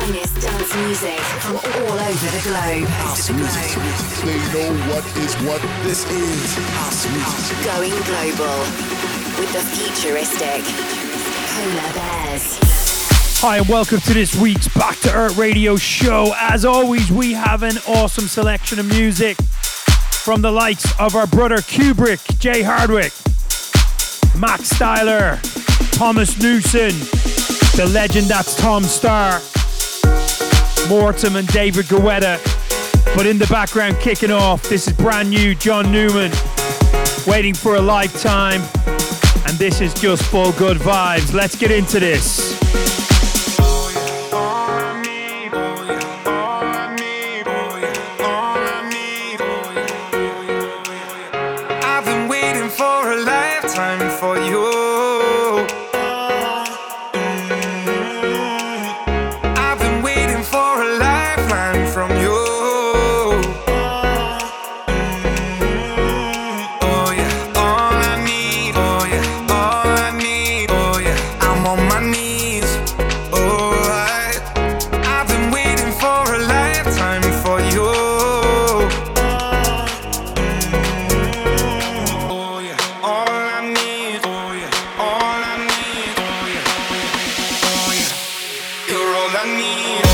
finest dance music from all over the globe. House music. They know what is what. This is house music. Going global with the futuristic Polar Bears. Hi, and welcome to this week's Back to Earth radio show. As always, we have an awesome selection of music from the likes of our brother Cuebrick, Jay Hardway, Max Styler, Thomas Newson, the legend that's Tom Staar, Morten, and David Guetta. But in the background, kicking off, this is brand new John Newman, waiting for a lifetime. And this is just for good vibes. Let's get into this. You're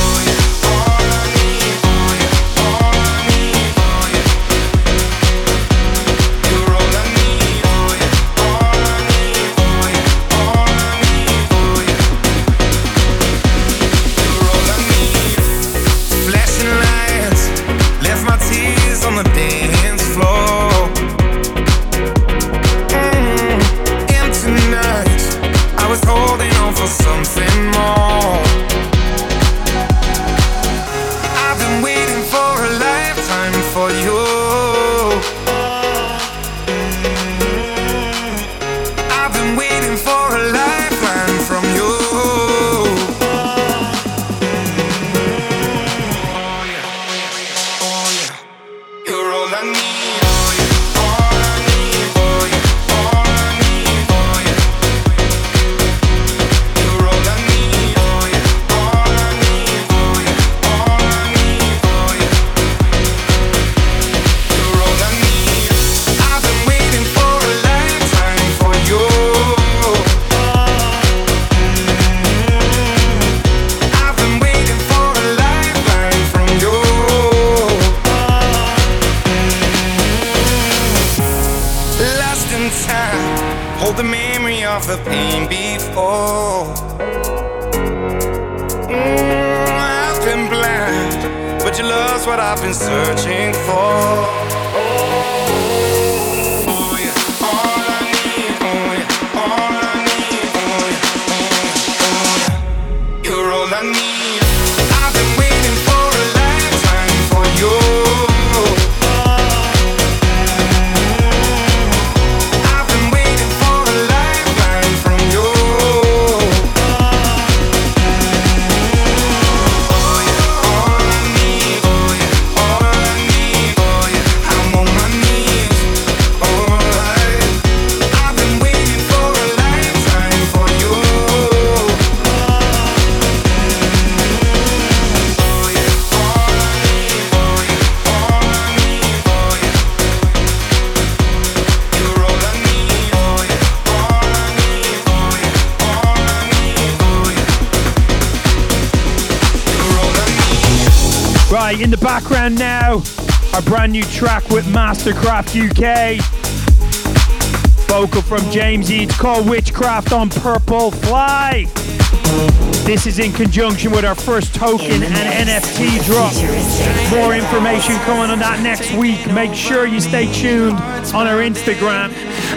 background now, our brand new track with Mastercraft UK. Vocal from James E. It's called Witchcraft on Purple Fly. This is in conjunction with our first token and NFT drop. More information coming on that next week. Make sure you stay tuned on our Instagram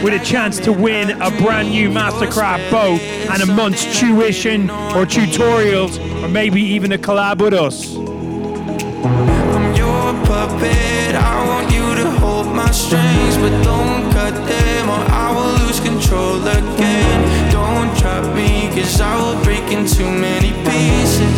with a chance to win a brand new Mastercraft boat and a month's tuition or tutorials or maybe even a collab with us. my strings, but don't cut them or I will lose control again. Don't trap me, cause I will break into many pieces.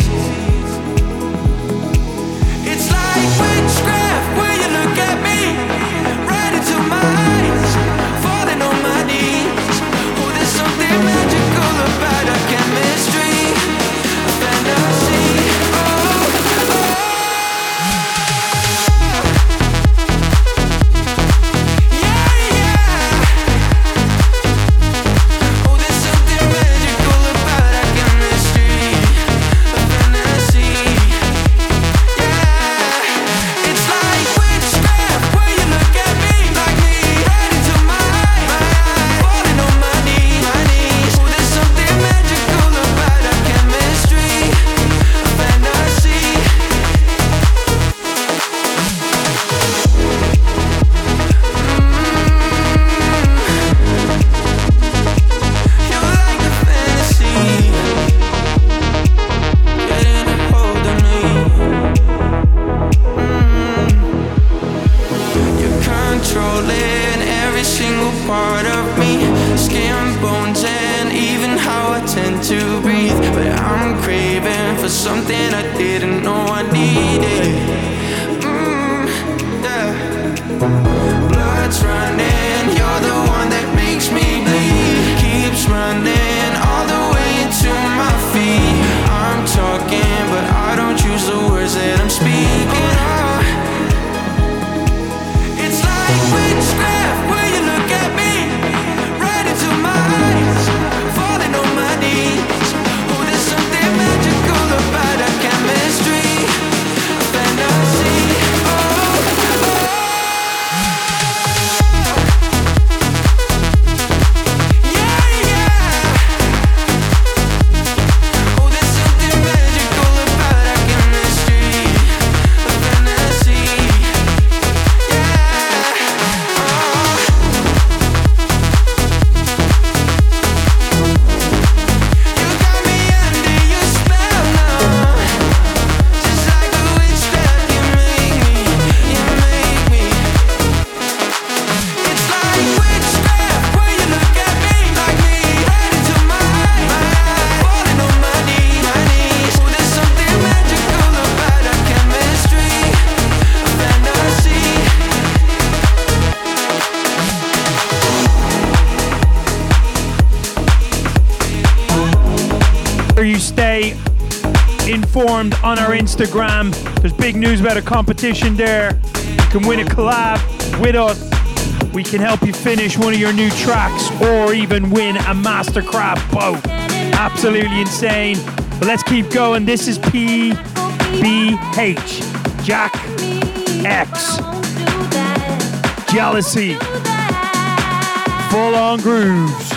Instagram. There's big news about a competition there. You can win a collab with us. We can help you finish one of your new tracks or even win a Mastercraft boat. Absolutely insane. But let's keep going. This is PBH Jack X. Jealousy. Full on grooves.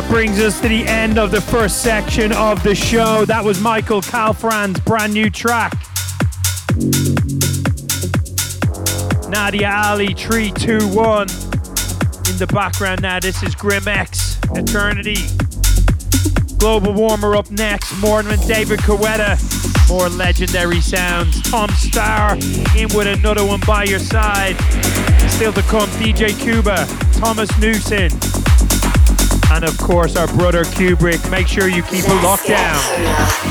That brings us to the end of the first section of the show. That was Michael Calfan's brand new track. Nadia Ali 321. In the background now, this is Grimix, Eternity. Global Warmer up next. Morten, David Guetta. More legendary sounds. Tom Staar in with another one by your side. Still to come, DJ Kuba, Thomas Newson, and of course our brother Cuebrick. Make sure you keep a lockdown.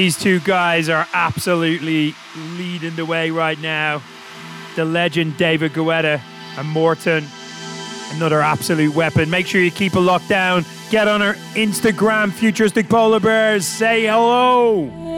These two guys are absolutely leading the way right now. The legend David Guetta and Morten, another absolute weapon. Make sure you keep it locked down. Get on our Instagram, Futuristic Polar Bears. Say hello.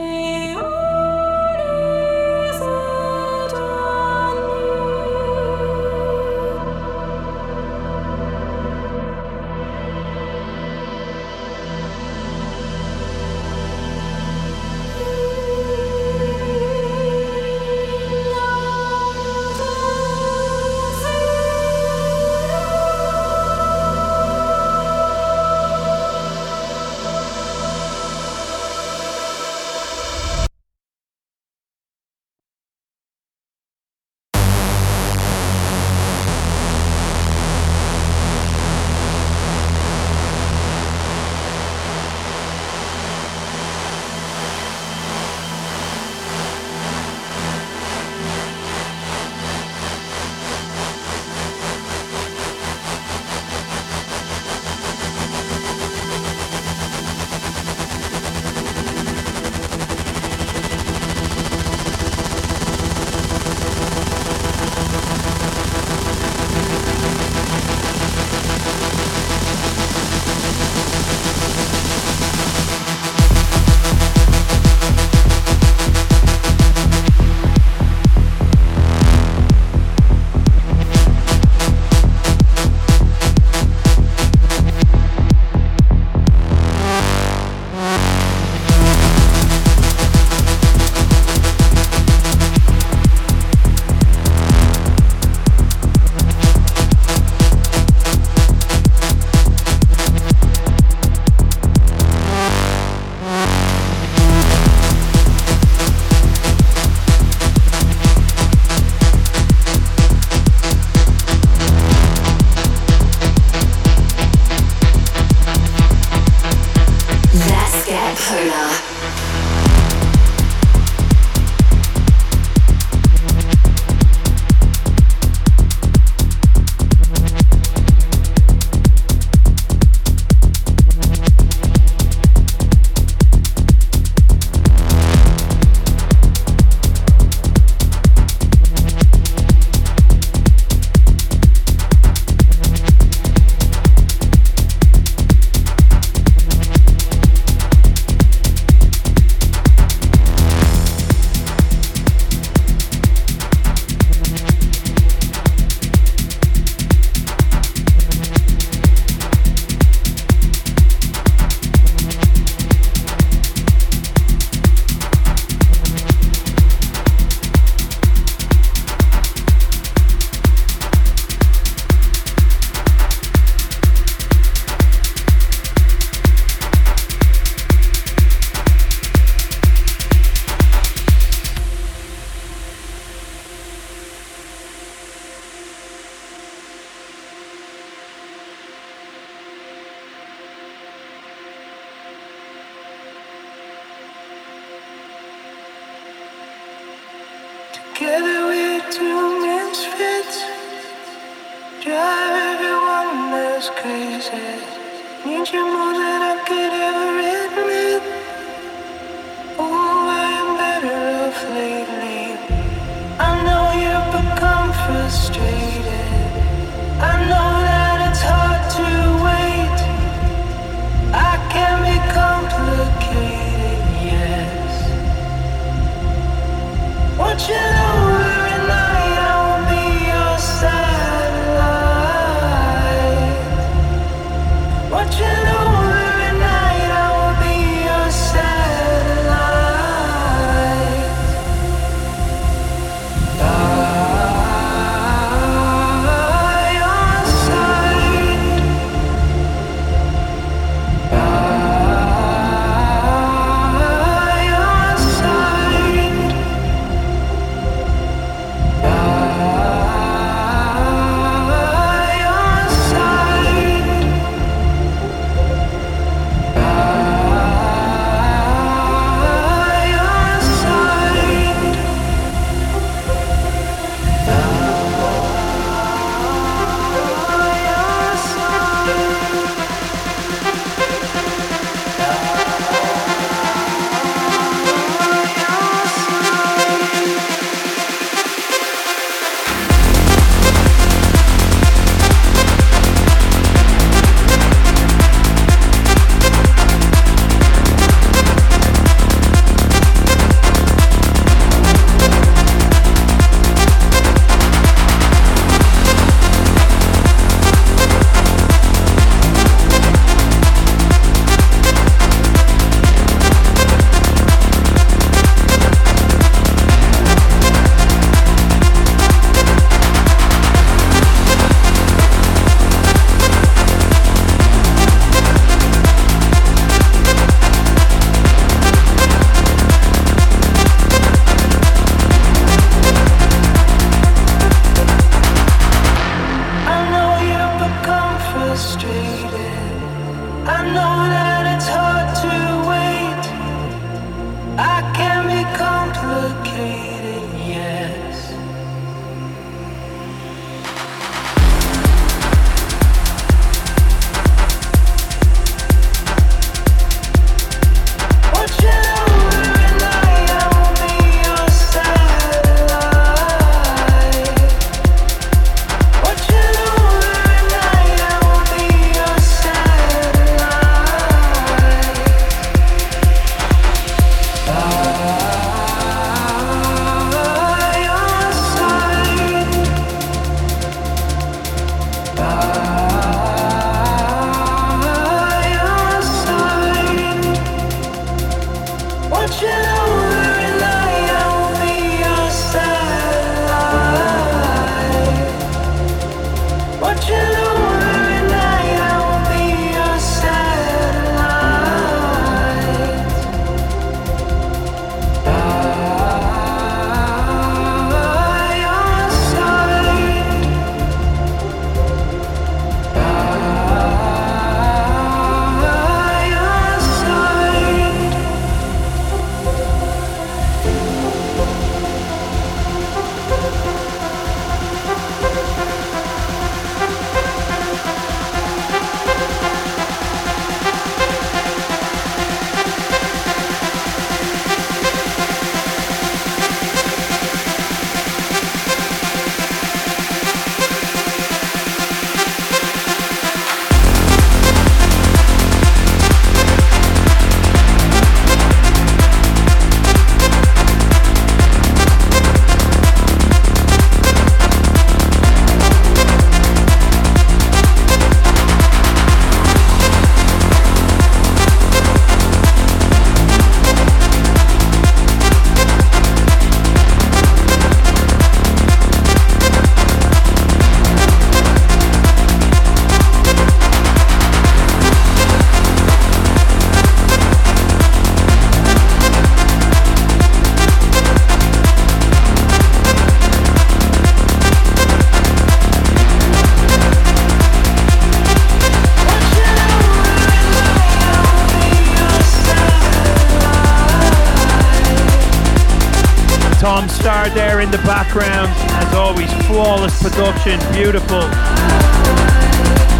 Background. As always, flawless production, beautiful.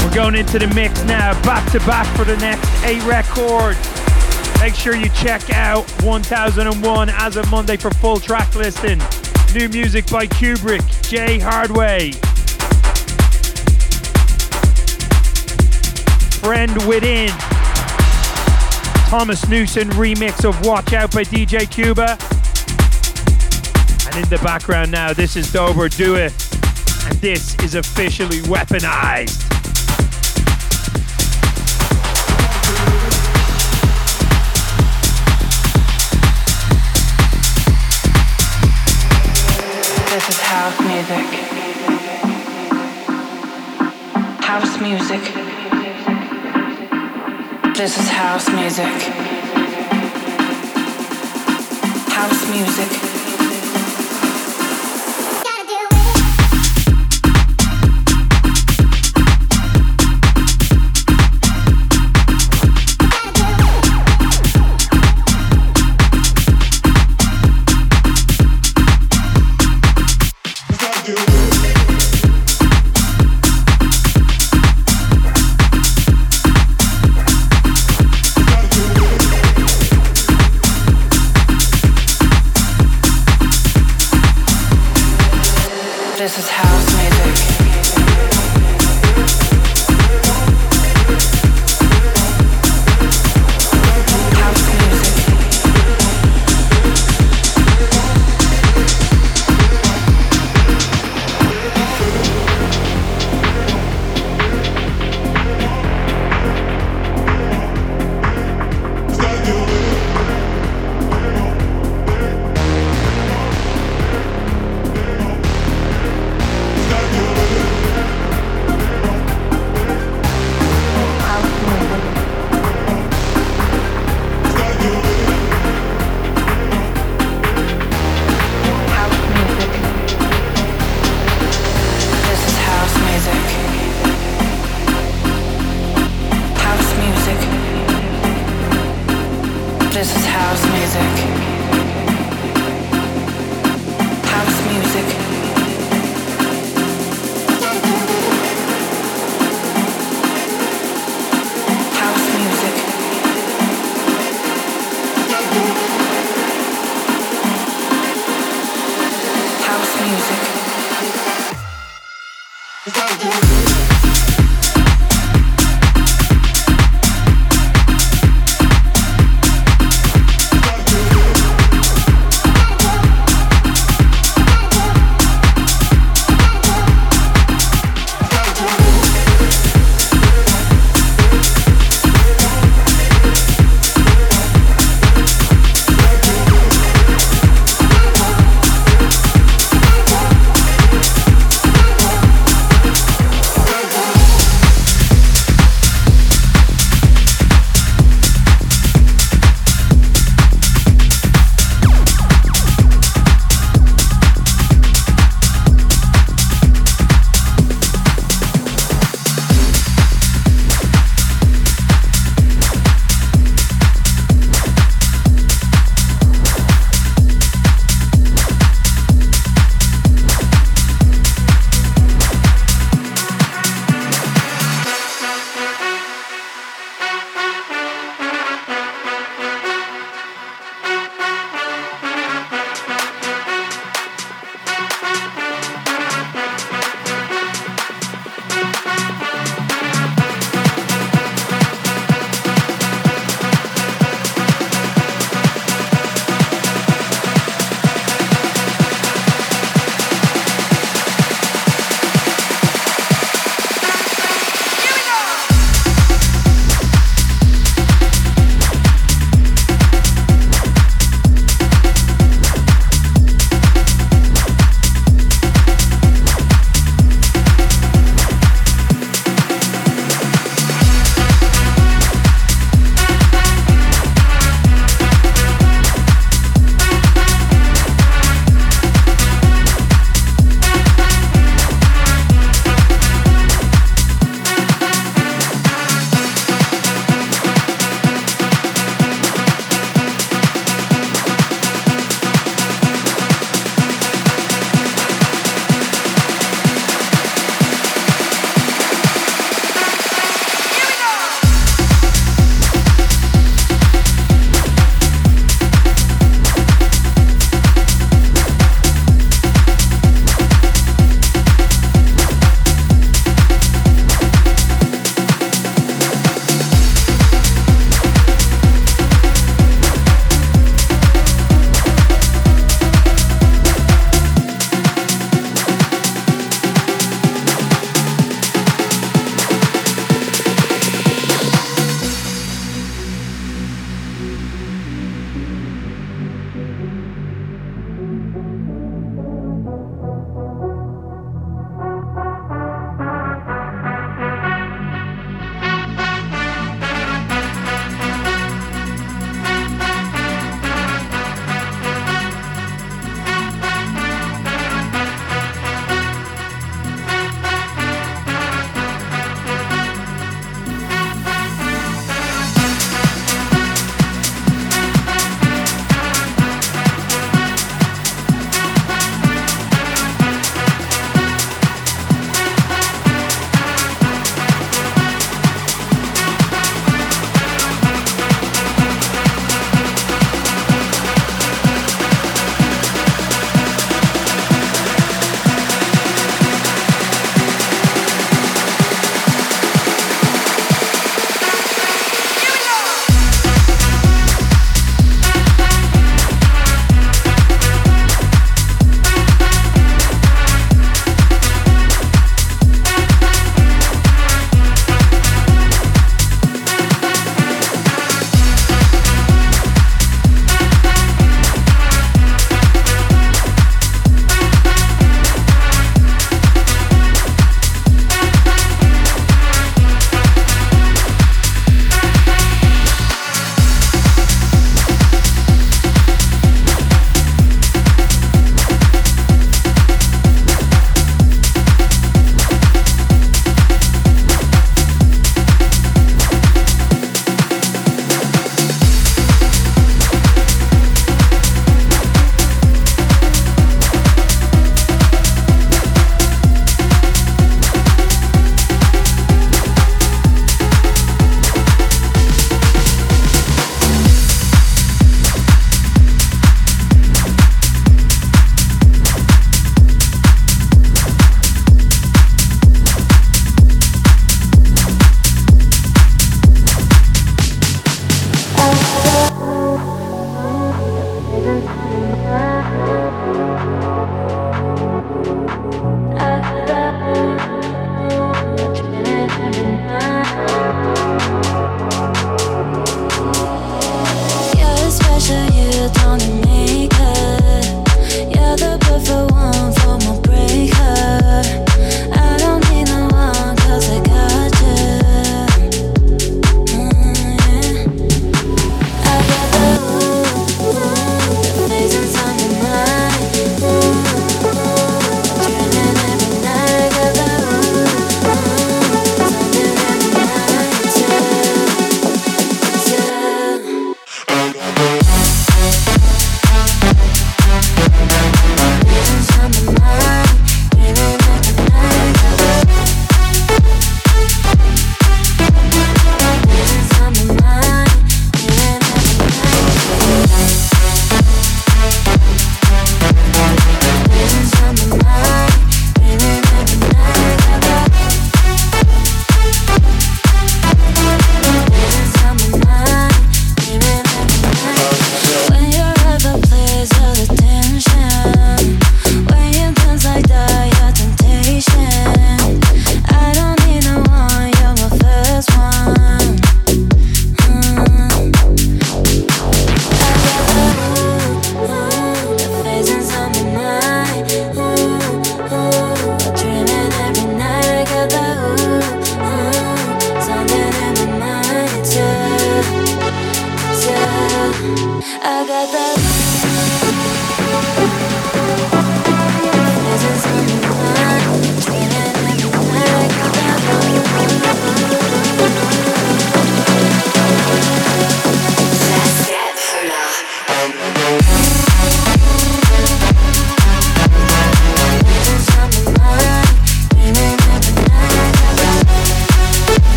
We're going into the mix now, back to back for the next eight records. Make sure you check out 1001 as of Monday for full track listing. New music by Cuebrick, Jay Hardway. Friend Within. Thomas Newson remix of Watch Out by DJ Kuba. And in the background now, this is Dober Do It. And this is officially weaponized. This is house music. House music. This is house music. House music.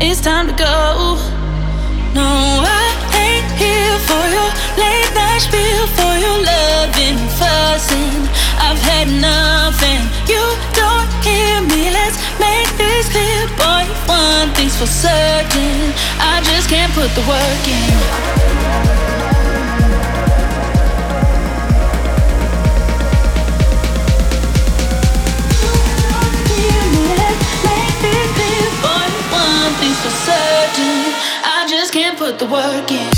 It's time to go. No, I ain't here for your late night spiel, for your loving, fussing. I've had nothing. You don't hear me. Let's make this clear, boy. One thing's for certain. I just can't put the work in. For certain. I just can't put the work in.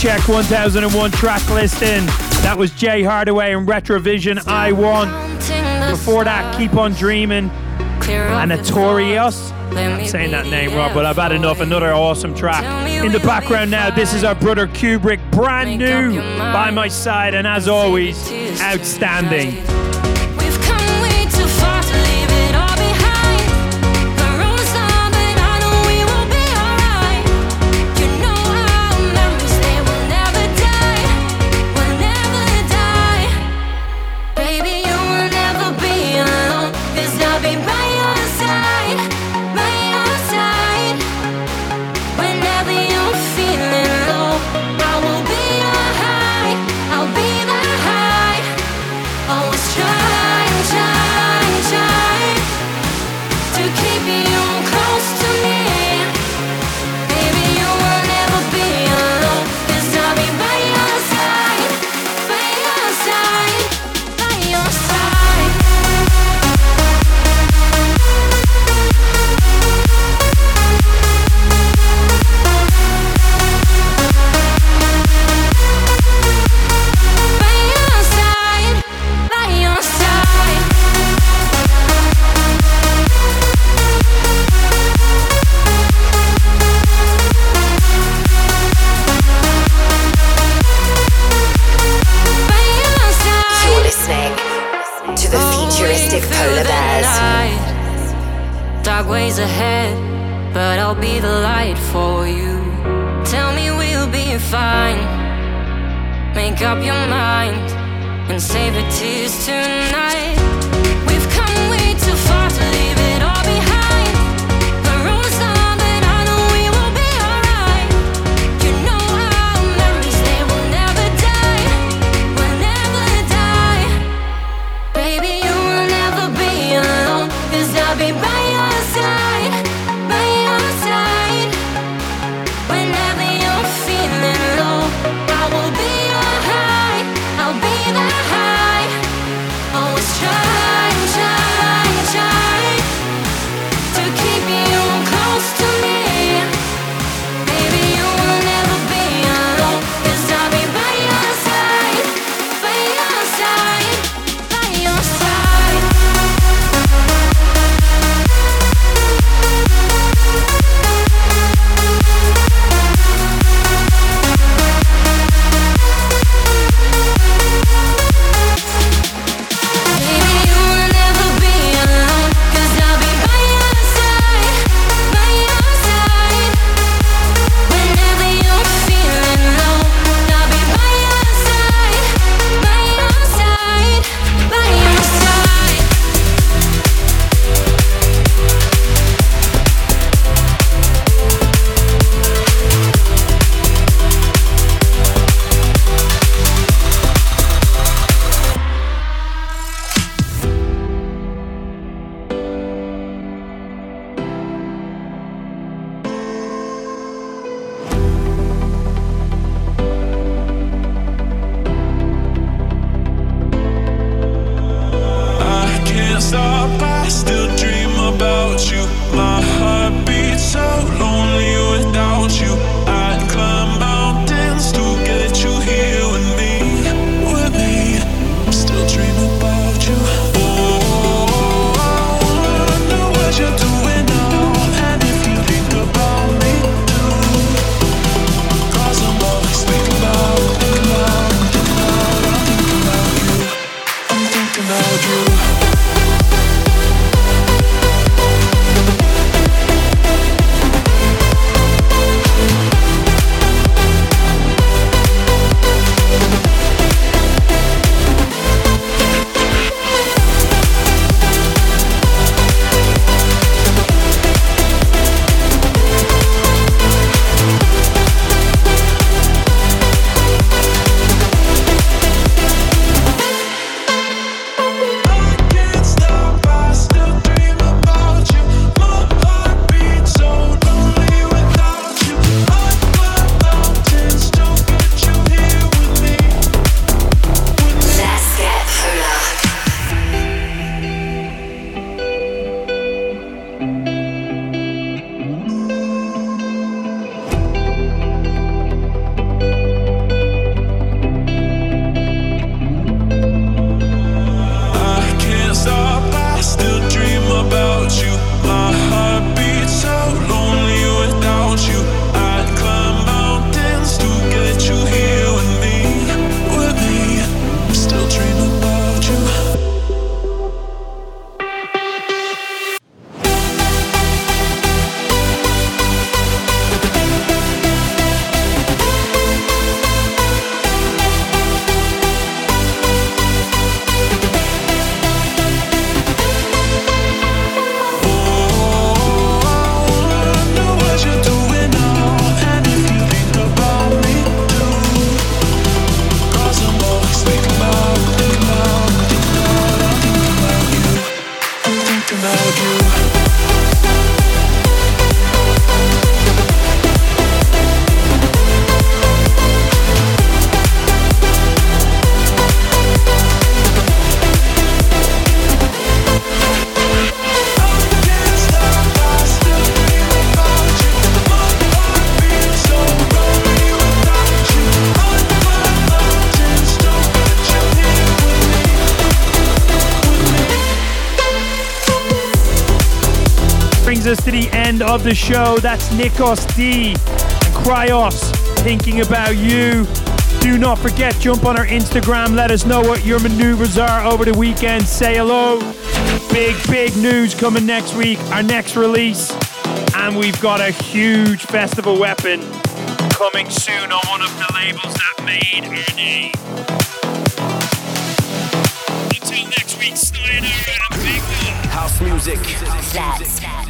Check 1001 track listing. That was Jay Hardway and Retrovision I Want. Before that, Keep On Dreaming and Notorious. I'm saying that name wrong, but I've had enough. Another awesome track. In the background now, this is our brother Cuebrick, brand new by my side, and as always, outstanding. Of the show. That's Nikos D and Kyros thinking about you. Do not forget, jump on our Instagram. Let us know what your maneuvers are over the weekend. Say hello. Big, big news coming next week. Our next release. And we've got a huge festival weapon coming soon on one of the labels that made our name. Until next week, sayonara and big love. House music. Let's